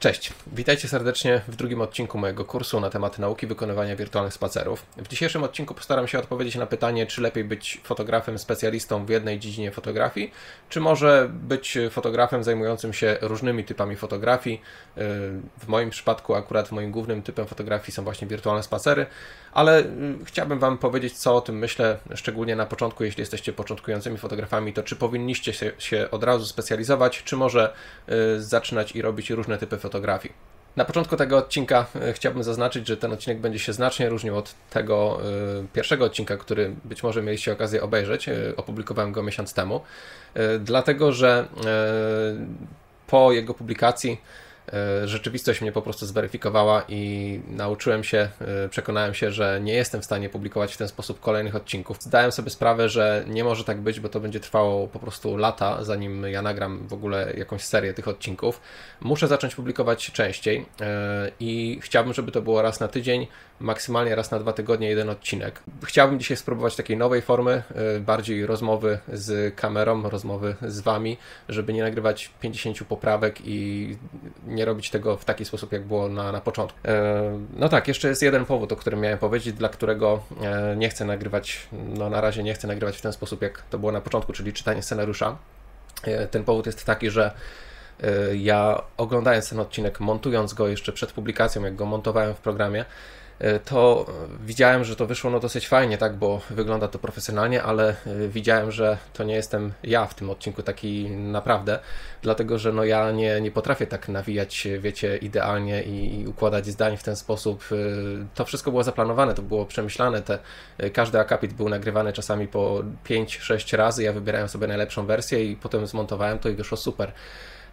Cześć, witajcie serdecznie w drugim odcinku mojego kursu na temat nauki wykonywania wirtualnych spacerów. W dzisiejszym odcinku postaram się odpowiedzieć na pytanie, czy lepiej być fotografem specjalistą w jednej dziedzinie fotografii, czy może być fotografem zajmującym się różnymi typami fotografii. W moim przypadku, akurat moim głównym typem fotografii są właśnie wirtualne spacery, ale chciałbym Wam powiedzieć, co o tym myślę, szczególnie na początku, jeśli jesteście początkującymi fotografami, to czy powinniście się, od razu specjalizować, czy może zaczynać i robić różne typy fotografii. Na początku tego odcinka e, chciałbym zaznaczyć, że ten odcinek będzie się znacznie różnił od tego e, pierwszego odcinka, który być może mieliście okazję obejrzeć. E, opublikowałem go miesiąc temu, dlatego że po jego publikacji rzeczywistość mnie po prostu zweryfikowała i nauczyłem się, e, przekonałem się, że nie jestem w stanie publikować w ten sposób kolejnych odcinków. Zdałem sobie sprawę, że nie może tak być, bo to będzie trwało po prostu lata, zanim ja nagram w ogóle jakąś serię tych odcinków. Muszę zacząć publikować częściej e, i chciałbym, żeby to było raz na tydzień, maksymalnie raz na dwa tygodnie jeden odcinek. Chciałbym dzisiaj spróbować takiej nowej formy, bardziej rozmowy z kamerą, rozmowy z Wami, żeby nie nagrywać 50 poprawek i nie robić tego w taki sposób, jak było na, na początku. E, no tak, jeszcze jest jeden powód, o którym miałem powiedzieć, dla którego e, nie chcę nagrywać, no na razie nie chcę nagrywać w ten sposób, jak to było na początku, czyli czytanie scenariusza. E, ten powód jest taki, że ja oglądając ten odcinek, montując go jeszcze przed publikacją, jak go montowałem w programie, to widziałem, że to wyszło no dosyć fajnie, tak, bo wygląda to profesjonalnie, ale e, widziałem, że to nie jestem ja w tym odcinku taki naprawdę, dlatego że no ja nie, nie potrafię tak nawijać, wiecie, idealnie i, i układać zdań w ten sposób. E, to wszystko było zaplanowane, to było przemyślane, te, każdy akapit był nagrywany czasami po 5-6 razy, ja wybierałem sobie najlepszą wersję i potem zmontowałem to i wyszło super.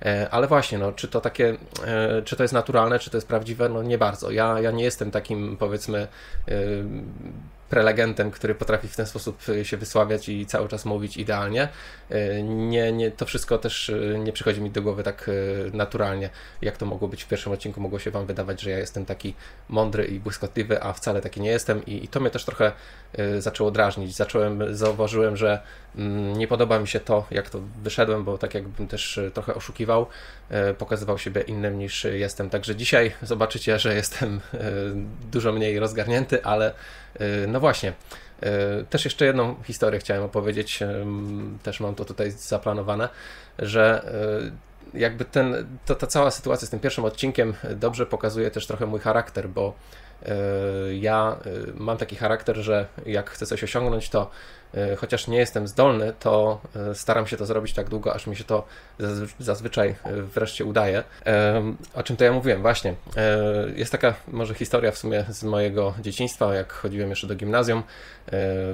E, ale właśnie, no, czy to takie, e, czy to jest naturalne, czy to jest prawdziwe, no nie bardzo. Ja, ja nie jestem takim, powiedzmy, e, prelegentem, który potrafi w ten sposób się wysławiać i cały czas mówić idealnie. Nie, nie, to wszystko też nie przychodzi mi do głowy tak naturalnie, jak to mogło być w pierwszym odcinku. Mogło się Wam wydawać, że ja jestem taki mądry i błyskotliwy, a wcale taki nie jestem i, i to mnie też trochę zaczęło drażnić. Zacząłem, zauważyłem, że mm, nie podoba mi się to, jak to wyszedłem, bo tak jakbym też trochę oszukiwał, pokazywał siebie innym niż jestem. Także dzisiaj zobaczycie, że jestem dużo mniej rozgarnięty, ale no właśnie. E, też jeszcze jedną historię chciałem opowiedzieć, też mam to tutaj zaplanowane, że e, jakby ten, to, ta cała sytuacja z tym pierwszym odcinkiem dobrze pokazuje też trochę mój charakter, bo ja mam taki charakter, że jak chcę coś osiągnąć, to E, chociaż nie jestem zdolny, to e, staram się to zrobić tak długo, aż mi się to zazwyczaj e, wreszcie udaje. O czym to ja mówiłem? Właśnie. Jest taka może historia w sumie z mojego dzieciństwa, jak chodziłem jeszcze do gimnazjum.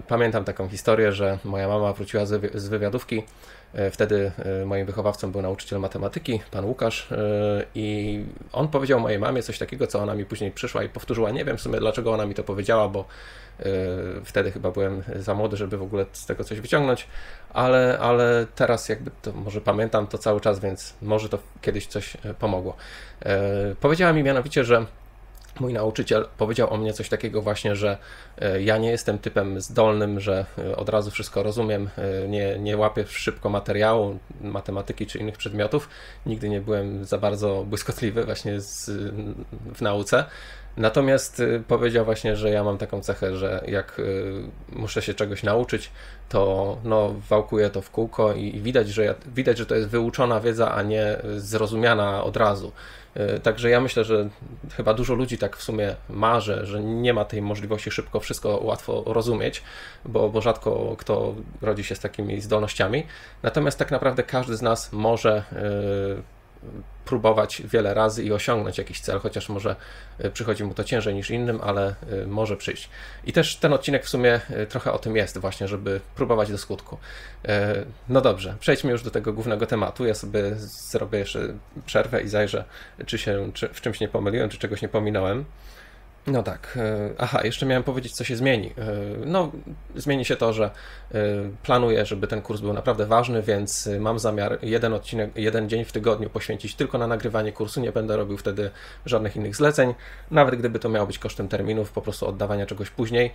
Pamiętam taką historię, że moja mama wróciła z wywiadówki. Wtedy moim wychowawcą był nauczyciel matematyki, pan Łukasz, i on powiedział mojej mamie coś takiego, co ona mi później przyszła i powtórzyła. Nie wiem w sumie, dlaczego ona mi to powiedziała, bo wtedy chyba byłem za młody, żeby w ogóle z tego coś wyciągnąć, ale, ale teraz jakby to może pamiętam to cały czas, więc może to kiedyś coś e, pomogło. E, powiedziała mi mianowicie, że mój nauczyciel powiedział o mnie coś takiego właśnie, że e, ja nie jestem typem zdolnym, że od razu wszystko rozumiem, nie, nie łapię szybko materiału, matematyki czy innych przedmiotów. Nigdy nie byłem za bardzo błyskotliwy właśnie z, w nauce. Natomiast powiedział właśnie, że ja mam taką cechę, że jak muszę się czegoś nauczyć, to no, wałkuję to w kółko i widać, że ja, widać, że to jest wyuczona wiedza, a nie zrozumiana od razu. Y, także ja myślę, że chyba dużo ludzi tak w sumie marzy, że nie ma tej możliwości szybko wszystko łatwo rozumieć, bo, bo rzadko kto rodzi się z takimi zdolnościami. Natomiast tak naprawdę każdy z nas może próbować wiele razy i osiągnąć jakiś cel, chociaż może e, przychodzi mu to ciężej niż innym, ale e, może przyjść. I też ten odcinek w sumie e, trochę o tym jest, właśnie, żeby próbować do skutku. No dobrze, przejdźmy już do tego głównego tematu. Ja sobie zrobię jeszcze przerwę i zajrzę, czy się czy w czymś nie pomyliłem, czy czegoś nie pominąłem. No tak. e, Aha, jeszcze miałem powiedzieć, co się zmieni. E, No, zmieni się to, że e, planuję, żeby ten kurs był naprawdę ważny, więc mam zamiar jeden odcinek, jeden dzień w tygodniu poświęcić tylko na nagrywanie kursu. Nie będę robił wtedy żadnych innych zleceń, nawet gdyby to miało być kosztem terminów, po prostu oddawania czegoś później.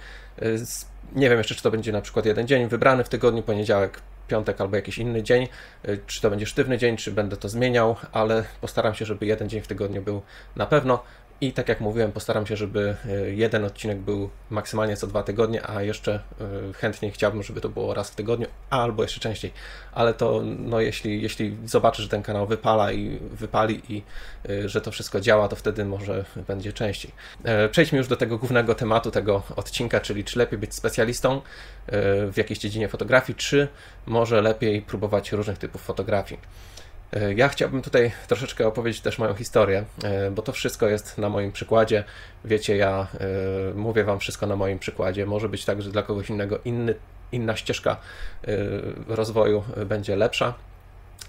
Nie wiem jeszcze, czy to będzie na przykład jeden dzień wybrany w tygodniu, poniedziałek, piątek albo jakiś inny dzień, czy to będzie sztywny dzień, czy będę to zmieniał, ale postaram się, żeby jeden dzień w tygodniu był na pewno. I tak jak mówiłem, postaram się, żeby y, jeden odcinek był maksymalnie co dwa tygodnie, a jeszcze y, chętniej chciałbym, żeby to było raz w tygodniu, albo jeszcze częściej. Ale to, no jeśli, jeśli zobaczę, że ten kanał wypala i wypali i y, że to wszystko działa, to wtedy może będzie częściej. E, Przejdźmy już do tego głównego tematu tego odcinka, czyli czy lepiej być specjalistą w jakiejś dziedzinie fotografii, czy może lepiej próbować różnych typów fotografii. E, Ja chciałbym tutaj troszeczkę opowiedzieć też moją historię, e, bo to wszystko jest na moim przykładzie. Wiecie, ja e, mówię Wam wszystko na moim przykładzie. Może być tak, że dla kogoś innego inny, inna ścieżka rozwoju będzie lepsza.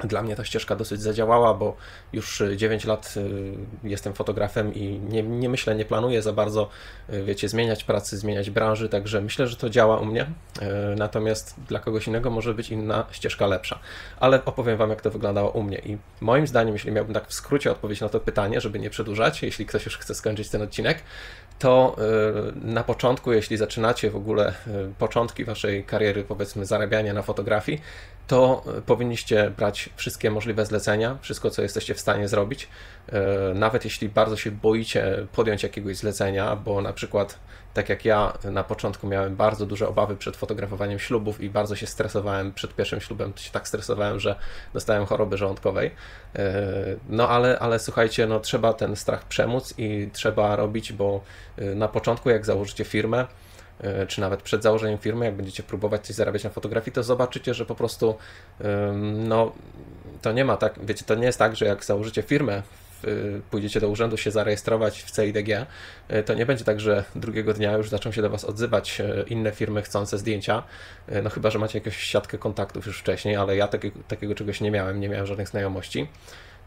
Dla mnie ta ścieżka dosyć zadziałała, bo już 9 lat y, jestem fotografem i nie, nie myślę, nie planuję za bardzo, y, wiecie, zmieniać pracy, zmieniać branży, także myślę, że to działa u mnie. Y, Natomiast dla kogoś innego może być inna ścieżka lepsza. Ale opowiem Wam, jak to wyglądało u mnie. I moim zdaniem, jeśli miałbym tak w skrócie odpowiedzieć na to pytanie, żeby nie przedłużać, jeśli ktoś już chce skończyć ten odcinek, to y, na początku, jeśli zaczynacie w ogóle y, początki waszej kariery, powiedzmy, zarabiania na fotografii, to y, powinniście brać wszystkie możliwe zlecenia, wszystko, co jesteście w stanie zrobić. Y, Nawet jeśli bardzo się boicie podjąć jakiegoś zlecenia, bo na przykład, tak jak ja na początku miałem bardzo duże obawy przed fotografowaniem ślubów i bardzo się stresowałem przed pierwszym ślubem, to się tak stresowałem, że dostałem choroby żołądkowej. Y, No ale, ale słuchajcie, no trzeba ten strach przemóc i trzeba robić, bo na początku, jak założycie firmę, czy nawet przed założeniem firmy, jak będziecie próbować coś zarabiać na fotografii, to zobaczycie, że po prostu no, to nie ma tak, wiecie, to nie jest tak, że jak założycie firmę, w- pójdziecie do urzędu się zarejestrować w CIDG, y, to nie będzie tak, że drugiego dnia już zaczną się do Was odzywać inne firmy chcące zdjęcia, no chyba, że macie jakąś siatkę kontaktów już wcześniej, ale ja takiego, takiego czegoś nie miałem, nie miałem żadnych znajomości.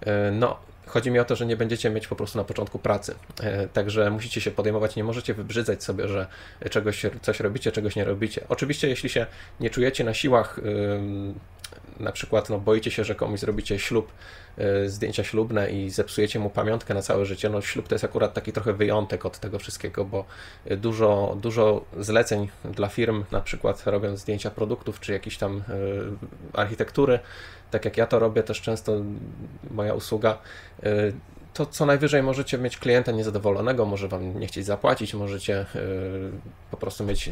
E, No, chodzi mi o to, że nie będziecie mieć po prostu na początku pracy. E, Także musicie się podejmować, nie możecie wybrzydzać sobie, że czegoś, coś robicie, czegoś nie robicie. Oczywiście, jeśli się nie czujecie na siłach, na przykład no, boicie się, że komuś zrobicie ślub, y, zdjęcia ślubne i zepsujecie mu pamiątkę na całe życie, no ślub to jest akurat taki trochę wyjątek od tego wszystkiego, bo y, dużo, dużo zleceń dla firm, na przykład robiąc zdjęcia produktów czy jakiejś tam y, architektury, tak jak ja to robię też często, moja usługa, to co najwyżej możecie mieć klienta niezadowolonego, może wam nie chcieć zapłacić, możecie po prostu mieć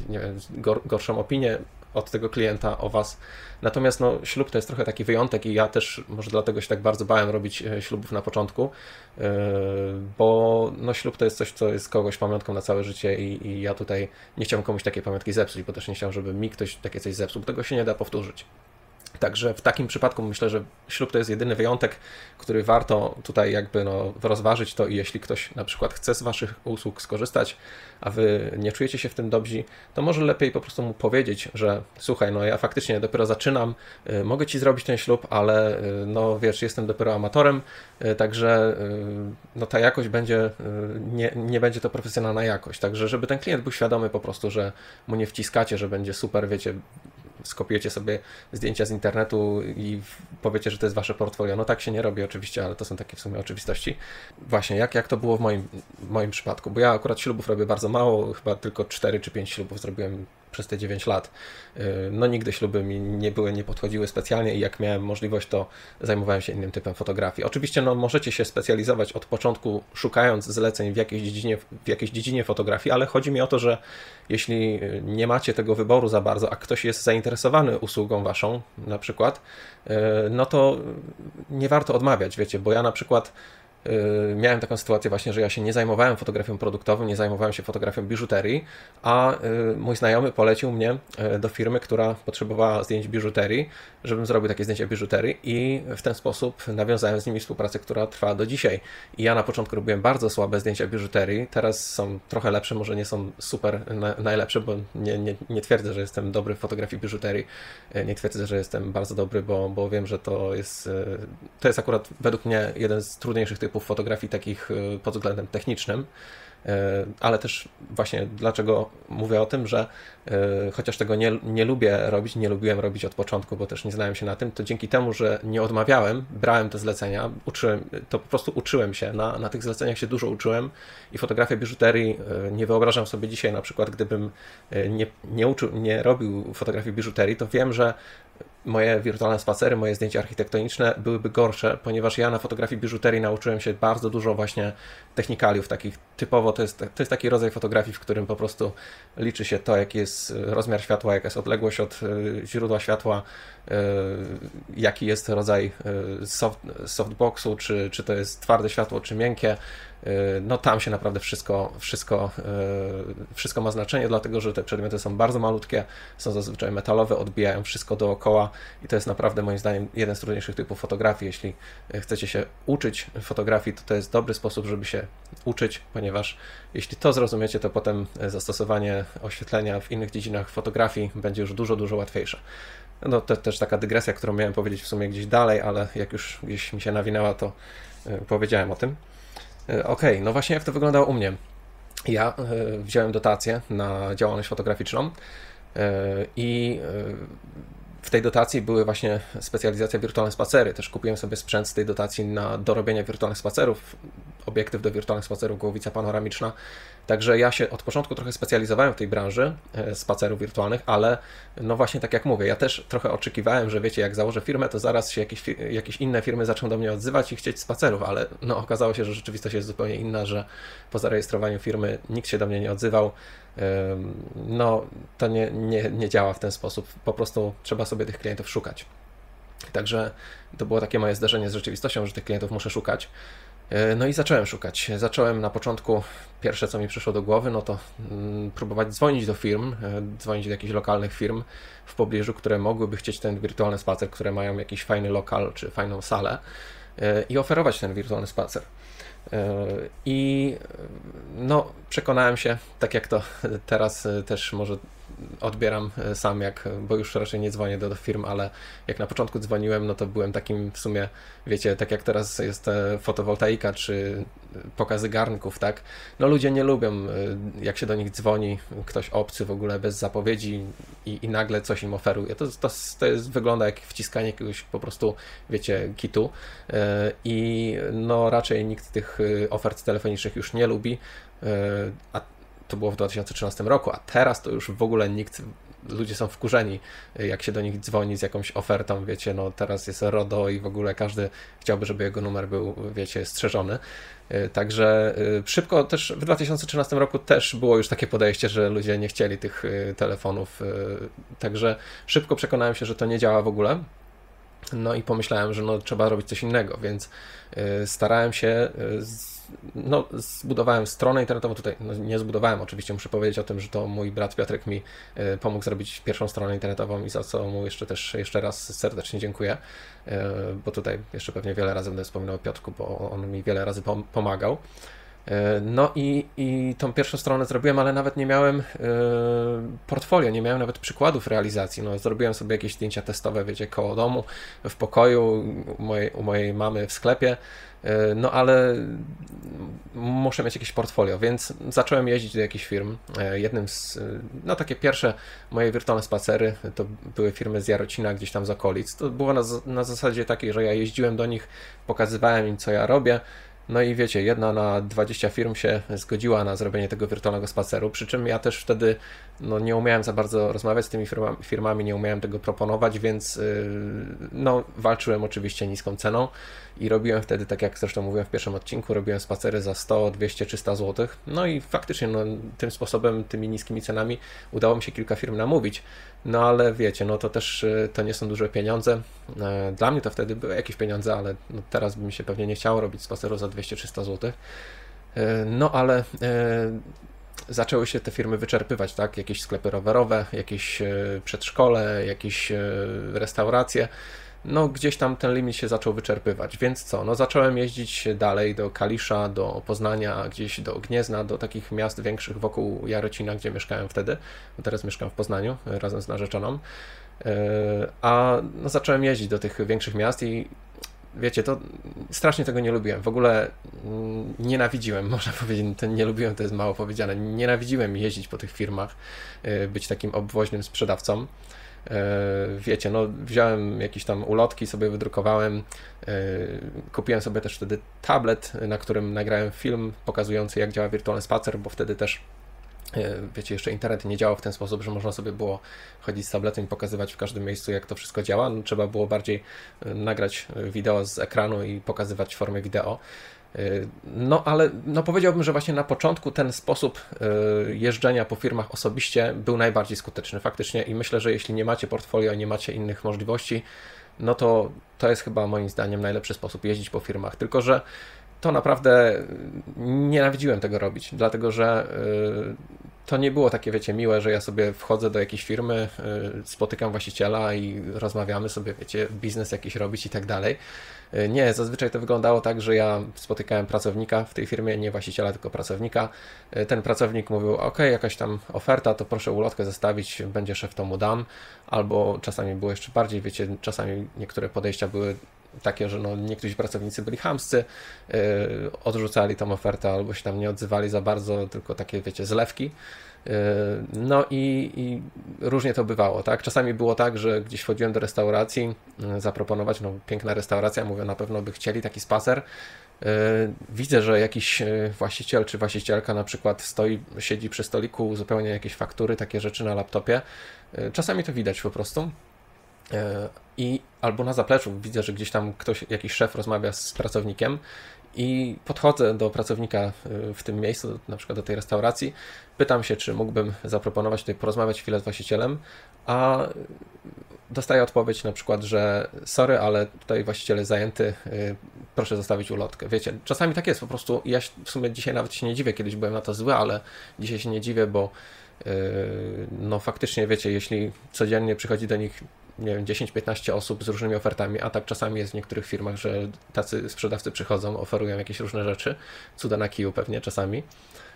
gorszą opinię od tego klienta o was. Natomiast no, ślub to jest trochę taki wyjątek i ja też może dlatego się tak bardzo bałem robić e, ślubów na początku, y, bo no, ślub to jest coś, co jest kogoś pamiątką na całe życie i, i ja tutaj nie chciałem komuś takiej pamiątki zepsuć, bo też nie chciałem, żeby mi ktoś takie coś zepsuł, bo tego się nie da powtórzyć. Także w takim przypadku myślę, że ślub to jest jedyny wyjątek, który warto tutaj jakby no rozważyć to i jeśli ktoś na przykład chce z Waszych usług skorzystać, a Wy nie czujecie się w tym dobrzy, to może lepiej po prostu mu powiedzieć, że słuchaj, no ja faktycznie dopiero zaczynam, y, mogę Ci zrobić ten ślub, ale y, no wiesz, jestem dopiero amatorem, y, także no ta jakość będzie, nie, nie będzie to profesjonalna jakość, także żeby ten klient był świadomy po prostu, że mu nie wciskacie, że będzie super, wiecie, skopiujecie sobie zdjęcia z internetu i powiecie, że to jest wasze portfolio. No tak się nie robi oczywiście, ale to są takie w sumie oczywistości. Właśnie, jak, jak to było w moim, w moim przypadku? Bo ja akurat ślubów robię bardzo mało, chyba tylko 4 czy 5 ślubów zrobiłem przez te 9 lat. Yy, No nigdy śluby mi nie były, nie podchodziły specjalnie i jak miałem możliwość, to zajmowałem się innym typem fotografii. Oczywiście no, możecie się specjalizować od początku, szukając zleceń w jakiejś dziedzinie, w jakiejś dziedzinie fotografii, ale chodzi mi o to, że jeśli yy, nie macie tego wyboru za bardzo, a ktoś jest zainteresowany usługą waszą, na przykład, yy, no to nie warto odmawiać, wiecie, bo ja na przykład miałem taką sytuację właśnie, że ja się nie zajmowałem fotografią produktową, nie zajmowałem się fotografią biżuterii, a yy, mój znajomy polecił mnie yy, do firmy, która potrzebowała zdjęć biżuterii, żebym zrobił takie zdjęcia biżuterii i w ten sposób nawiązałem z nimi współpracę, która trwa do dzisiaj. I ja na początku robiłem bardzo słabe zdjęcia biżuterii, teraz są trochę lepsze, może nie są super na, najlepsze, bo nie, nie, nie twierdzę, że jestem dobry w fotografii biżuterii, nie twierdzę, że jestem bardzo dobry, bo, bo wiem, że to jest, to jest akurat według mnie jeden z trudniejszych typów typów fotografii takich pod względem technicznym. E, ale też właśnie dlaczego mówię o tym, że e, chociaż tego nie, nie lubię robić, nie lubiłem robić od początku, bo też nie znałem się na tym, to dzięki temu, że nie odmawiałem, brałem te zlecenia, uczyłem, to po prostu uczyłem się, na, na tych zleceniach się dużo uczyłem i fotografię biżuterii e, nie wyobrażam sobie dzisiaj na przykład, gdybym nie, nie, uczył, nie robił fotografii biżuterii, to wiem, że moje wirtualne spacery, moje zdjęcia architektoniczne byłyby gorsze, ponieważ ja na fotografii biżuterii nauczyłem się bardzo dużo właśnie technikaliów, takich. Typowo to jest, to jest taki rodzaj fotografii, w którym po prostu liczy się to, jaki jest rozmiar światła, jaka jest odległość od e, źródła światła, e, jaki jest rodzaj e, soft, softboxu, czy, czy to jest twarde światło, czy miękkie, no tam się naprawdę wszystko, wszystko, y, wszystko ma znaczenie, dlatego że te przedmioty są bardzo malutkie, są zazwyczaj metalowe, odbijają wszystko dookoła i to jest naprawdę moim zdaniem jeden z trudniejszych typów fotografii. Jeśli chcecie się uczyć fotografii, to to jest dobry sposób, żeby się uczyć, ponieważ jeśli to zrozumiecie, to potem zastosowanie oświetlenia w innych dziedzinach fotografii będzie już dużo, dużo łatwiejsze. No to też taka dygresja, którą miałem powiedzieć w sumie gdzieś dalej, ale jak już gdzieś mi się nawinęła, to powiedziałem o tym. E, okej, okay, no właśnie jak to wyglądało u mnie. Ja e, wziąłem dotację na działalność fotograficzną e, i w tej dotacji były właśnie specjalizacja wirtualne spacery. Też kupiłem sobie sprzęt z tej dotacji na dorobienie wirtualnych spacerów, obiektyw do wirtualnych spacerów, głowica panoramiczna. Także ja się od początku trochę specjalizowałem w tej branży e, spacerów wirtualnych, ale no właśnie tak jak mówię, ja też trochę oczekiwałem, że wiecie, jak założę firmę, to zaraz się jakieś, jakieś inne firmy zaczną do mnie odzywać i chcieć spacerów, ale no okazało się, że rzeczywistość jest zupełnie inna, że po zarejestrowaniu firmy nikt się do mnie nie odzywał. No to nie, nie, nie działa w ten sposób. Po prostu trzeba sobie tych klientów szukać. Także to było takie moje zdarzenie z rzeczywistością, że tych klientów muszę szukać. E, no i zacząłem szukać. Zacząłem na początku, pierwsze co mi przyszło do głowy, no to mm, próbować dzwonić do firm, e, dzwonić do jakichś lokalnych firm w pobliżu, które mogłyby chcieć ten wirtualny spacer, które mają jakiś fajny lokal czy fajną salę e, i oferować ten wirtualny spacer. I no, przekonałem się, tak jak to teraz też może odbieram e, sam, jak, bo już raczej nie dzwonię do, do firm, ale jak na początku dzwoniłem, no to byłem takim w sumie, wiecie, tak jak teraz jest e, fotowoltaika, czy pokazy garnków, tak? No ludzie nie lubią, e, jak się do nich dzwoni, ktoś obcy w ogóle bez zapowiedzi i, i nagle coś im oferuje. To, to, to jest, wygląda jak wciskanie jakiegoś po prostu, wiecie, kitu i no raczej nikt tych ofert telefonicznych już nie lubi, a to było w 2013 roku, a teraz to już w ogóle nikt, ludzie są wkurzeni, jak się do nich dzwoni z jakąś ofertą, wiecie, no teraz jest RODO i w ogóle każdy chciałby, żeby jego numer był, wiecie, strzeżony. Y, także y, szybko też w 2013 roku też było już takie podejście, że ludzie nie chcieli tych y, telefonów, także szybko przekonałem się, że to nie działa w ogóle. No i pomyślałem, że no, trzeba robić coś innego, więc starałem się no, zbudowałem stronę internetową, tutaj no, nie zbudowałem, oczywiście muszę powiedzieć o tym, że to mój brat Piotrek mi e, pomógł zrobić pierwszą stronę internetową i za co mu jeszcze też jeszcze raz serdecznie dziękuję, e, bo tutaj jeszcze pewnie wiele razy będę wspominał o Piotrku, bo on mi wiele razy pomagał. E, no i, i tą pierwszą stronę zrobiłem, ale nawet nie miałem portfolio, nie miałem nawet przykładów realizacji. No, zrobiłem sobie jakieś zdjęcia testowe, wiecie, koło domu, w pokoju, u mojej, u mojej mamy w sklepie, E, no ale muszę mieć jakieś portfolio, więc zacząłem jeździć do jakichś firm. E, jednym z, no takie pierwsze moje wirtualne spacery to były firmy z Jarocina, gdzieś tam z okolic. To było na, na zasadzie takiej, że ja jeździłem do nich, pokazywałem im, co ja robię. No i wiecie, jedna na 20 firm się zgodziła na zrobienie tego wirtualnego spaceru, przy czym ja też wtedy no, nie umiałem za bardzo rozmawiać z tymi firmami, nie umiałem tego proponować, więc yy, no, walczyłem oczywiście niską ceną i robiłem wtedy, tak jak zresztą mówiłem w pierwszym odcinku, robiłem spacery za 100, 200, 300 zł. No i faktycznie no, tym sposobem, tymi niskimi cenami udało mi się kilka firm namówić. No ale wiecie, no to też y, to nie są duże pieniądze. E, dla mnie to wtedy były jakieś pieniądze, ale no teraz by mi się pewnie nie chciało robić spaceru za 200-300 zł. E, no ale e, zaczęły się te firmy wyczerpywać, tak? Jakieś sklepy rowerowe, jakieś przedszkole, jakieś restauracje. No gdzieś tam ten limit się zaczął wyczerpywać, więc co, no zacząłem jeździć dalej do Kalisza, do Poznania, gdzieś do Gniezna, do takich miast większych wokół Jarocina, gdzie mieszkałem wtedy, teraz mieszkam w Poznaniu razem z narzeczoną, e, a no, zacząłem jeździć do tych większych miast i wiecie, to strasznie tego nie lubiłem. W ogóle mm, nienawidziłem, można powiedzieć, nie lubiłem, to jest mało powiedziane. Nienawidziłem jeździć po tych firmach, y, być takim obwoźnym sprzedawcą. Y, wiecie, no wziąłem jakieś tam ulotki, sobie wydrukowałem, kupiłem sobie też wtedy tablet, na którym nagrałem film pokazujący jak działa wirtualny spacer, bo wtedy też wiecie, jeszcze internet nie działał w ten sposób, że można sobie było chodzić z tabletem i pokazywać w każdym miejscu, jak to wszystko działa. No, trzeba było bardziej e, nagrać e, wideo z ekranu i pokazywać w formie wideo. No, ale no powiedziałbym, że właśnie na początku ten sposób jeżdżenia po firmach osobiście był najbardziej skuteczny faktycznie i myślę, że jeśli nie macie portfolio, nie macie innych możliwości, no to to jest chyba moim zdaniem najlepszy sposób jeździć po firmach. Tylko, że to naprawdę nienawidziłem tego robić, dlatego że y, to nie było takie, wiecie, miłe, że ja sobie wchodzę do jakiejś firmy, y, spotykam właściciela i rozmawiamy sobie, wiecie, biznes jakiś robić i tak dalej. Y, nie, zazwyczaj to wyglądało tak, że ja spotykałem pracownika w tej firmie, nie właściciela, tylko pracownika. Ten pracownik mówił, ok, jakaś tam oferta, to proszę ulotkę zostawić, będzie szef, to mu dam. Albo czasami było jeszcze bardziej, wiecie, czasami niektóre podejścia były takie, że no, niektórzy pracownicy byli chamscy, yy, odrzucali tą ofertę albo się tam nie odzywali za bardzo, tylko takie, wiecie, zlewki. Yy, no i, i, różnie to bywało, tak? Czasami było tak, że gdzieś wchodziłem do restauracji, yy, zaproponować, no piękna restauracja, mówię, na pewno by chcieli taki spacer. Widzę, że jakiś właściciel czy właścicielka na przykład stoi, siedzi przy stoliku, uzupełnia jakieś faktury, takie rzeczy na laptopie. Czasami to widać po prostu i albo na zapleczu widzę, że gdzieś tam ktoś, jakiś szef rozmawia z pracownikiem i podchodzę do pracownika y, w tym miejscu, na przykład do tej restauracji, pytam się, czy mógłbym zaproponować tutaj porozmawiać chwilę z właścicielem, a dostaję odpowiedź na przykład, że sorry, ale tutaj właściciel jest zajęty, y, proszę zostawić ulotkę. Wiecie, czasami tak jest po prostu. Ja w sumie dzisiaj nawet się nie dziwię, kiedyś byłem na to zły, ale dzisiaj się nie dziwię, bo no faktycznie wiecie, jeśli codziennie przychodzi do nich nie wiem, 10-15 osób z różnymi ofertami, a tak czasami jest w niektórych firmach, że tacy sprzedawcy przychodzą, oferują jakieś różne rzeczy, cuda na kiju pewnie czasami,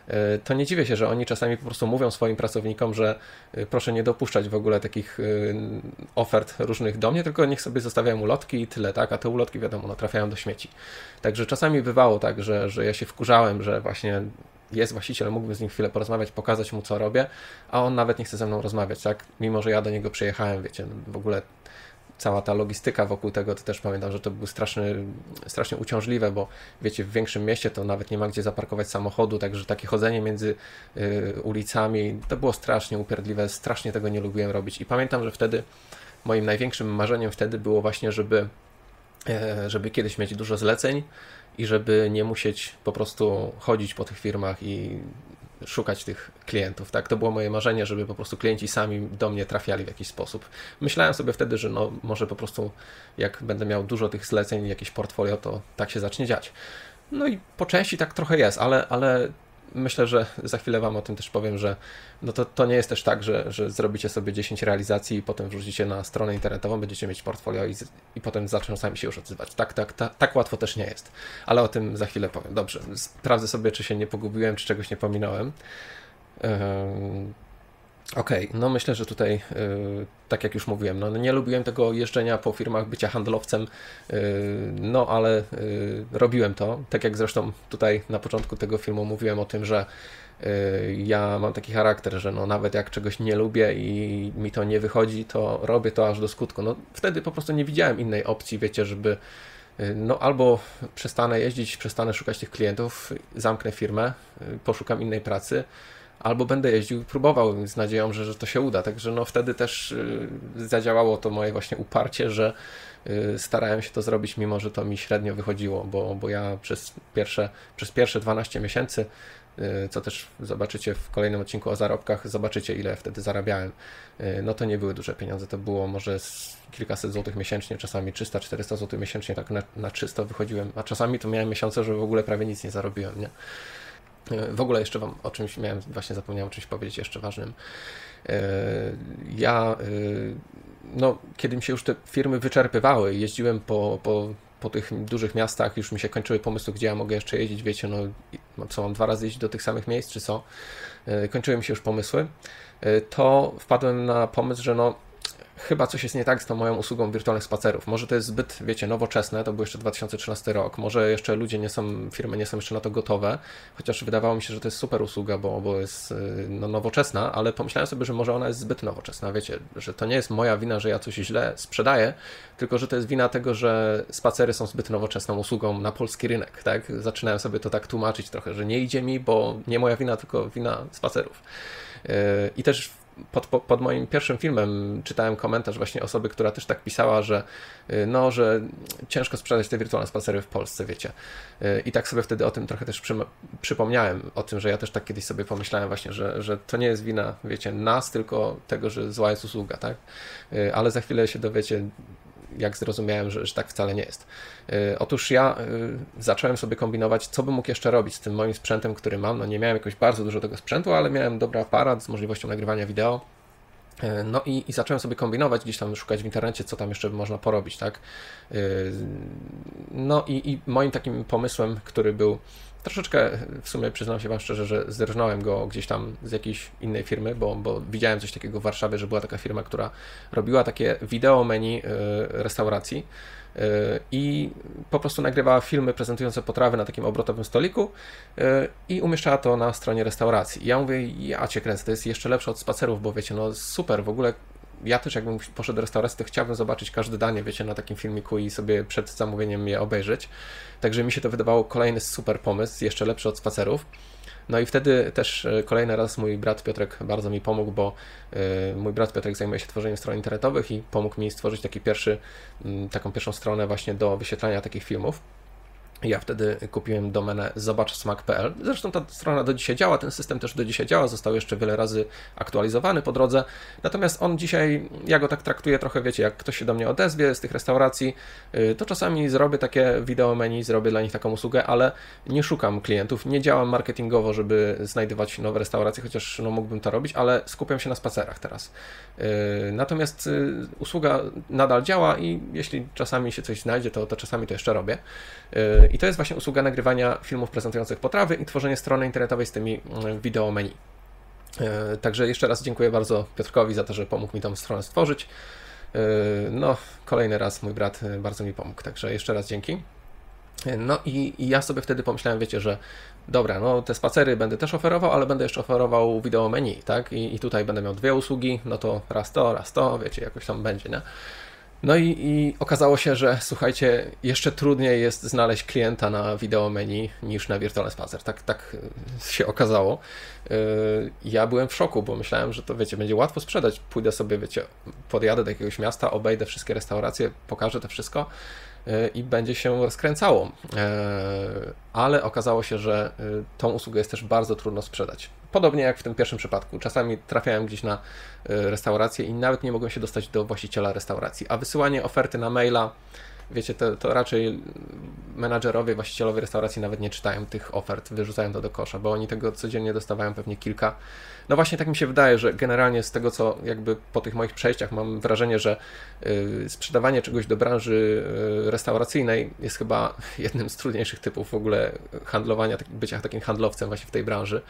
e, to nie dziwię się, że oni czasami po prostu mówią swoim pracownikom, że e, proszę nie dopuszczać w ogóle takich e, ofert różnych do mnie, tylko niech sobie zostawiają ulotki i tyle, tak? A te ulotki, wiadomo, no, trafiają do śmieci. Także czasami bywało tak, że, że ja się wkurzałem, że właśnie jest właściciel, mógłbym z nim chwilę porozmawiać, pokazać mu, co robię, a on nawet nie chce ze mną rozmawiać, tak? Mimo, że ja do niego przyjechałem, wiecie, w ogóle cała ta logistyka wokół tego, to też pamiętam, że to było straszny, strasznie uciążliwe, bo wiecie, w większym mieście to nawet nie ma gdzie zaparkować samochodu, także takie chodzenie między y, ulicami, to było strasznie upierdliwe, strasznie tego nie lubiłem robić i pamiętam, że wtedy moim największym marzeniem wtedy było właśnie, żeby, y, żeby kiedyś mieć dużo zleceń, i żeby nie musieć po prostu chodzić po tych firmach i szukać tych klientów. Tak, to było moje marzenie, żeby po prostu klienci sami do mnie trafiali w jakiś sposób. Myślałem sobie wtedy, że no, może po prostu jak będę miał dużo tych zleceń, jakieś portfolio, to tak się zacznie dziać. No i po części tak trochę jest, ale, ale myślę, że za chwilę Wam o tym też powiem, że no to, to nie jest też tak, że, że zrobicie sobie 10 realizacji i potem wrzucicie na stronę internetową, będziecie mieć portfolio i, i potem zaczną sami się już odzywać. Tak, tak, tak, tak łatwo też nie jest. Ale o tym za chwilę powiem. Dobrze, sprawdzę sobie, czy się nie pogubiłem, czy czegoś nie pominąłem. Okej, okay, no myślę, że tutaj, yy, tak jak już mówiłem, no nie lubiłem tego jeżdżenia po firmach, bycia handlowcem, yy, no ale yy, robiłem to. Tak jak zresztą tutaj na początku tego filmu mówiłem o tym, że y, ja mam taki charakter, że no nawet jak czegoś nie lubię i mi to nie wychodzi, to robię to aż do skutku. No wtedy po prostu nie widziałem innej opcji, wiecie, żeby y, no albo przestanę jeździć, przestanę szukać tych klientów, zamknę firmę, y, poszukam innej pracy, albo będę jeździł, próbował z nadzieją, że, że to się uda. Także no wtedy też y, zadziałało to moje właśnie uparcie, że y, starałem się to zrobić, mimo że to mi średnio wychodziło, bo, bo ja przez pierwsze, przez pierwsze 12 miesięcy, y, co też zobaczycie w kolejnym odcinku o zarobkach, zobaczycie ile wtedy zarabiałem. No to nie były duże pieniądze, to było może kilkaset złotych miesięcznie, czasami 300-400 złotych miesięcznie, tak na, na czysto wychodziłem, a czasami to miałem miesiące, że w ogóle prawie nic nie zarobiłem, nie? W ogóle jeszcze Wam o czymś miałem, właśnie zapomniałem o czymś powiedzieć jeszcze ważnym. E, ja, e, no, kiedy mi się już te firmy wyczerpywały, jeździłem po, po, po tych dużych miastach, już mi się kończyły pomysły, gdzie ja mogę jeszcze jeździć, wiecie, no, co mam dwa razy jeździć do tych samych miejsc, czy co. E, kończyły mi się już pomysły. To wpadłem na pomysł, że no, chyba coś jest nie tak z tą moją usługą wirtualnych spacerów. Może to jest zbyt, wiecie, nowoczesne, to był jeszcze 2013 rok, może jeszcze ludzie nie są, firmy nie są jeszcze na to gotowe, chociaż wydawało mi się, że to jest super usługa, bo, bo jest y, no, nowoczesna, ale pomyślałem sobie, że może ona jest zbyt nowoczesna, wiecie, że to nie jest moja wina, że ja coś źle sprzedaję, tylko że to jest wina tego, że spacery są zbyt nowoczesną usługą na polski rynek, tak? Zaczynałem sobie to tak tłumaczyć trochę, że nie idzie mi, bo nie moja wina, tylko wina spacerów. Y, I też pod, pod, moim pierwszym filmem czytałem komentarz właśnie osoby, która też tak pisała, że y, no, że ciężko sprzedać te wirtualne spacery w Polsce, wiecie. Y, I tak sobie wtedy o tym trochę też przy, przypomniałem, o tym, że ja też tak kiedyś sobie pomyślałem właśnie, że, że to nie jest wina, wiecie, nas, tylko tego, że zła jest usługa, tak? Y, ale za chwilę się dowiecie, jak zrozumiałem, że, że tak wcale nie jest. E, otóż ja e, zacząłem sobie kombinować, co bym mógł jeszcze robić z tym moim sprzętem, który mam. No nie miałem jakoś bardzo dużo tego sprzętu, ale miałem dobry aparat z możliwością nagrywania wideo. E, no i, i, zacząłem sobie kombinować, gdzieś tam szukać w internecie, co tam jeszcze można porobić, tak? No i, i moim takim pomysłem, który był Troszeczkę w sumie przyznam się Wam szczerze, że zerżnąłem go gdzieś tam z jakiejś innej firmy, bo, bo widziałem coś takiego w Warszawie, że była taka firma, która robiła takie wideo menu e, restauracji e, i po prostu nagrywała filmy prezentujące potrawy na takim obrotowym stoliku e, i umieszczała to na stronie restauracji. Ja mówię, ja cię kręcę, to jest jeszcze lepsze od spacerów, bo wiecie, no super, w ogóle ja też jakbym poszedł do restauracji, to chciałbym zobaczyć każde danie, wiecie, na takim filmiku i sobie przed zamówieniem je obejrzeć. Także mi się to wydawało kolejny super pomysł, jeszcze lepszy od spacerów. No i wtedy też e, kolejny raz mój brat Piotrek bardzo mi pomógł, bo e, mój brat Piotrek zajmuje się tworzeniem stron internetowych i pomógł mi stworzyć taki pierwszy, taką pierwszą stronę właśnie do wyświetlania takich filmów. Ja wtedy kupiłem domenę zobaczsmak.pl. Zresztą ta strona do dzisiaj działa, ten system też do dzisiaj działa, został jeszcze wiele razy aktualizowany po drodze. Natomiast on dzisiaj, ja go tak traktuję trochę, wiecie, jak ktoś się do mnie odezwie z tych restauracji, y, to czasami zrobię takie wideo menu, zrobię dla nich taką usługę, ale nie szukam klientów, nie działam marketingowo, żeby znajdywać nowe restauracje, chociaż no, mógłbym to robić, ale skupiam się na spacerach teraz. Y, natomiast y, usługa nadal działa i jeśli czasami się coś znajdzie, to, to czasami to jeszcze robię. I to jest właśnie usługa nagrywania filmów prezentujących potrawy i tworzenie strony internetowej z tymi mm, wideo menu. E, także jeszcze raz dziękuję bardzo Piotrkowi za to, że pomógł mi tą stronę stworzyć. E, no, kolejny raz mój brat e, bardzo mi pomógł, także jeszcze raz dzięki. No i, i, ja sobie wtedy pomyślałem, wiecie, że dobra, no te spacery będę też oferował, ale będę jeszcze oferował wideo menu, tak? I, I, tutaj będę miał dwie usługi, no to raz to, raz to, wiecie, jakoś tam będzie, nie? No i, i, okazało się, że słuchajcie, jeszcze trudniej jest znaleźć klienta na wideo menu niż na wirtualny spacer. Tak, tak się okazało. Yy, ja byłem w szoku, bo myślałem, że to wiecie, będzie łatwo sprzedać. Pójdę sobie, wiecie, podjadę do jakiegoś miasta, obejdę wszystkie restauracje, pokażę to wszystko i będzie się rozkręcało. Yy, ale okazało się, że tą usługę jest też bardzo trudno sprzedać. Podobnie jak w tym pierwszym przypadku. Czasami trafiałem gdzieś na restaurację i nawet nie mogłem się dostać do właściciela restauracji. A wysyłanie oferty na maila, wiecie, to, to raczej menadżerowie, właścicielowie restauracji nawet nie czytają tych ofert, wyrzucają to do kosza, bo oni tego codziennie dostawają pewnie kilka. No właśnie tak mi się wydaje, że generalnie z tego, co jakby po tych moich przejściach mam wrażenie, że y, sprzedawanie czegoś do branży y, restauracyjnej jest chyba jednym z trudniejszych typów w ogóle handlowania, bycia takim handlowcem właśnie w tej branży,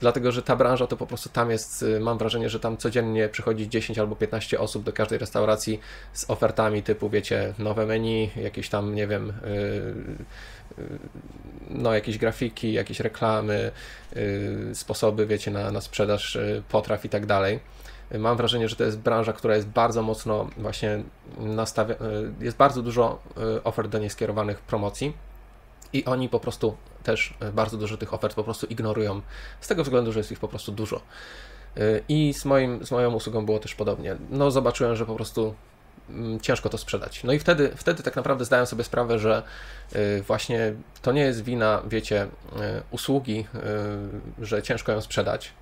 dlatego, że ta branża to po prostu tam jest, y, mam wrażenie, że tam codziennie przychodzi 10 albo 15 osób do każdej restauracji z ofertami typu, wiecie, nowe menu, jakieś tam, nie wiem, no, jakieś grafiki, jakieś reklamy, y, sposoby, wiecie, na, na sprzedaż y, potraw i tak dalej. Mam wrażenie, że to jest branża, która jest bardzo mocno właśnie nastawia, y, jest bardzo dużo ofert do niej skierowanych promocji i oni po prostu też bardzo dużo tych ofert po prostu ignorują z tego względu, że jest ich po prostu dużo. I z, moim, z moją usługą było też podobnie. No, zobaczyłem, że po prostu ciężko to sprzedać. No i wtedy, wtedy tak naprawdę zdałem sobie sprawę, że y, właśnie to nie jest wina, wiecie, y, usługi, y, że ciężko ją sprzedać.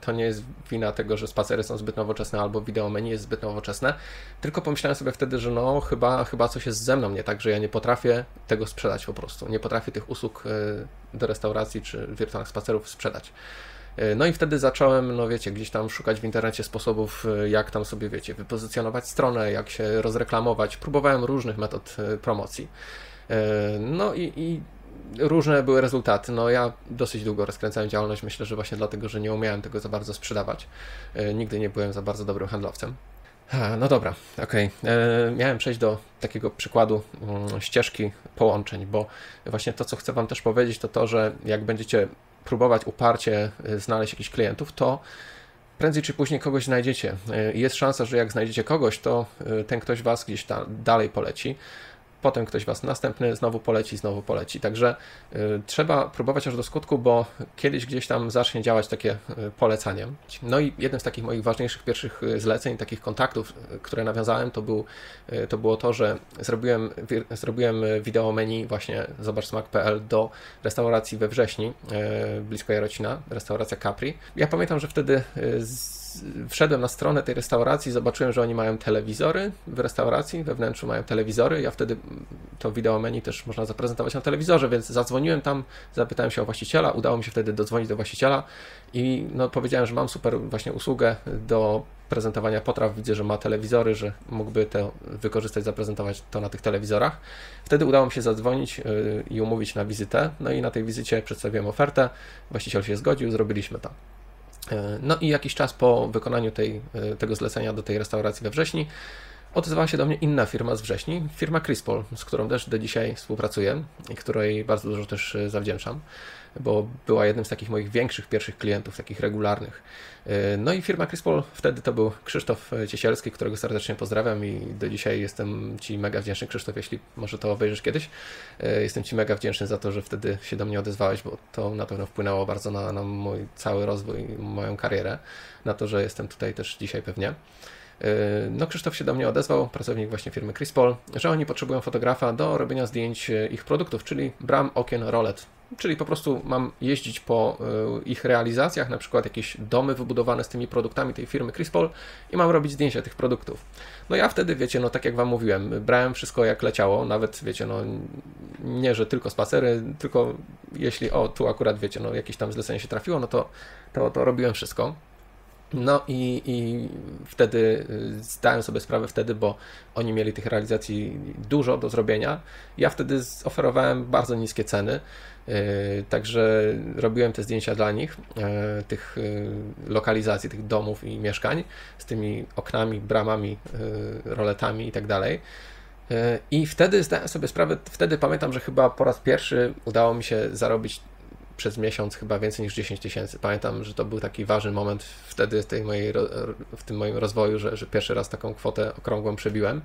To nie jest wina tego, że spacery są zbyt nowoczesne albo wideo menu jest zbyt nowoczesne, tylko pomyślałem sobie wtedy, że no chyba, chyba coś jest ze mną nie tak, że ja nie potrafię tego sprzedać po prostu. Nie potrafię tych usług do restauracji czy wirtualnych spacerów sprzedać. E, no i wtedy zacząłem, no wiecie, gdzieś tam szukać w internecie sposobów, e, jak tam sobie, wiecie, wypozycjonować stronę, jak się rozreklamować. Próbowałem różnych metod e, promocji. No i, i różne były rezultaty. No ja dosyć długo rozkręcałem działalność, myślę, że właśnie dlatego, że nie umiałem tego za bardzo sprzedawać. Nigdy nie byłem za bardzo dobrym handlowcem. No dobra, okej. Okay. Miałem przejść do takiego przykładu mm, ścieżki połączeń, bo właśnie to, co chcę Wam też powiedzieć, to to, że jak będziecie próbować uparcie znaleźć jakichś klientów, to prędzej czy później kogoś znajdziecie. Jest szansa, że jak znajdziecie kogoś, to ten ktoś Was gdzieś dalej poleci potem ktoś Was następny znowu poleci, znowu poleci. Także y, trzeba próbować aż do skutku, bo kiedyś gdzieś tam zacznie działać takie y, polecanie. No i jednym z takich moich ważniejszych pierwszych y, zleceń, takich kontaktów, które nawiązałem, to, był, to było to, że zrobiłem, zrobiłem wideo menu właśnie zobaczsmak.pl do restauracji we wrześni, blisko Jarocina, restauracja Capri. Ja pamiętam, że wtedy z wszedłem na stronę tej restauracji, zobaczyłem, że oni mają telewizory w restauracji, we wnętrzu mają telewizory. Ja wtedy to wideo menu też można zaprezentować na telewizorze, więc zadzwoniłem tam, zapytałem się o właściciela, udało mi się wtedy dodzwonić do właściciela i no, powiedziałem, że mam super właśnie usługę do prezentowania potraw. Widzę, że ma telewizory, że mógłby to wykorzystać, zaprezentować to na tych telewizorach. Wtedy udało mi się zadzwonić y, i umówić na wizytę. No i na tej wizycie przedstawiłem ofertę. Właściciel się zgodził, zrobiliśmy to. E, no i jakiś czas po wykonaniu tej, e, tego zlecenia do tej restauracji we wrześni odezwała się do mnie inna firma z wrześni, firma Crispol, z którą też do dzisiaj współpracuję i której bardzo dużo też e, zawdzięczam bo była jednym z takich moich większych pierwszych klientów, takich regularnych. E, no i firma Crispol, wtedy to był Krzysztof Ciesielski, którego serdecznie pozdrawiam i do dzisiaj jestem Ci mega wdzięczny, Krzysztof, jeśli może to obejrzysz kiedyś. E, jestem Ci mega wdzięczny za to, że wtedy się do mnie odezwałeś, bo to na pewno wpłynęło bardzo na, na mój cały rozwój, moją karierę, na to, że jestem tutaj też dzisiaj pewnie. E, no, Krzysztof się do mnie odezwał, pracownik właśnie firmy Crispol, że oni potrzebują fotografa do robienia zdjęć ich produktów, czyli bram, okien, rolet. Czyli po prostu mam jeździć po e, ich realizacjach, na przykład jakieś domy wybudowane z tymi produktami tej firmy Crispol i mam robić zdjęcia tych produktów. No ja wtedy, wiecie, no tak jak Wam mówiłem, brałem wszystko jak leciało, nawet, wiecie, no nie, że tylko spacery, tylko jeśli, o, tu akurat, wiecie, no jakieś tam zlecenie się trafiło, no to, to, to robiłem wszystko. No i, i wtedy y, zdałem sobie sprawę wtedy, bo oni mieli tych realizacji dużo do zrobienia. Ja wtedy oferowałem bardzo niskie ceny, y, także robiłem te zdjęcia dla nich, y, tych lokalizacji, tych domów i mieszkań z tymi oknami, bramami, roletami i tak dalej. I wtedy zdałem sobie sprawę, wtedy pamiętam, że chyba po raz pierwszy udało mi się zarobić przez miesiąc chyba więcej niż 10 tysięcy. Pamiętam, że to był taki ważny moment wtedy w, tej mojej, w tym moim rozwoju, że, że pierwszy raz taką kwotę okrągłą przebiłem.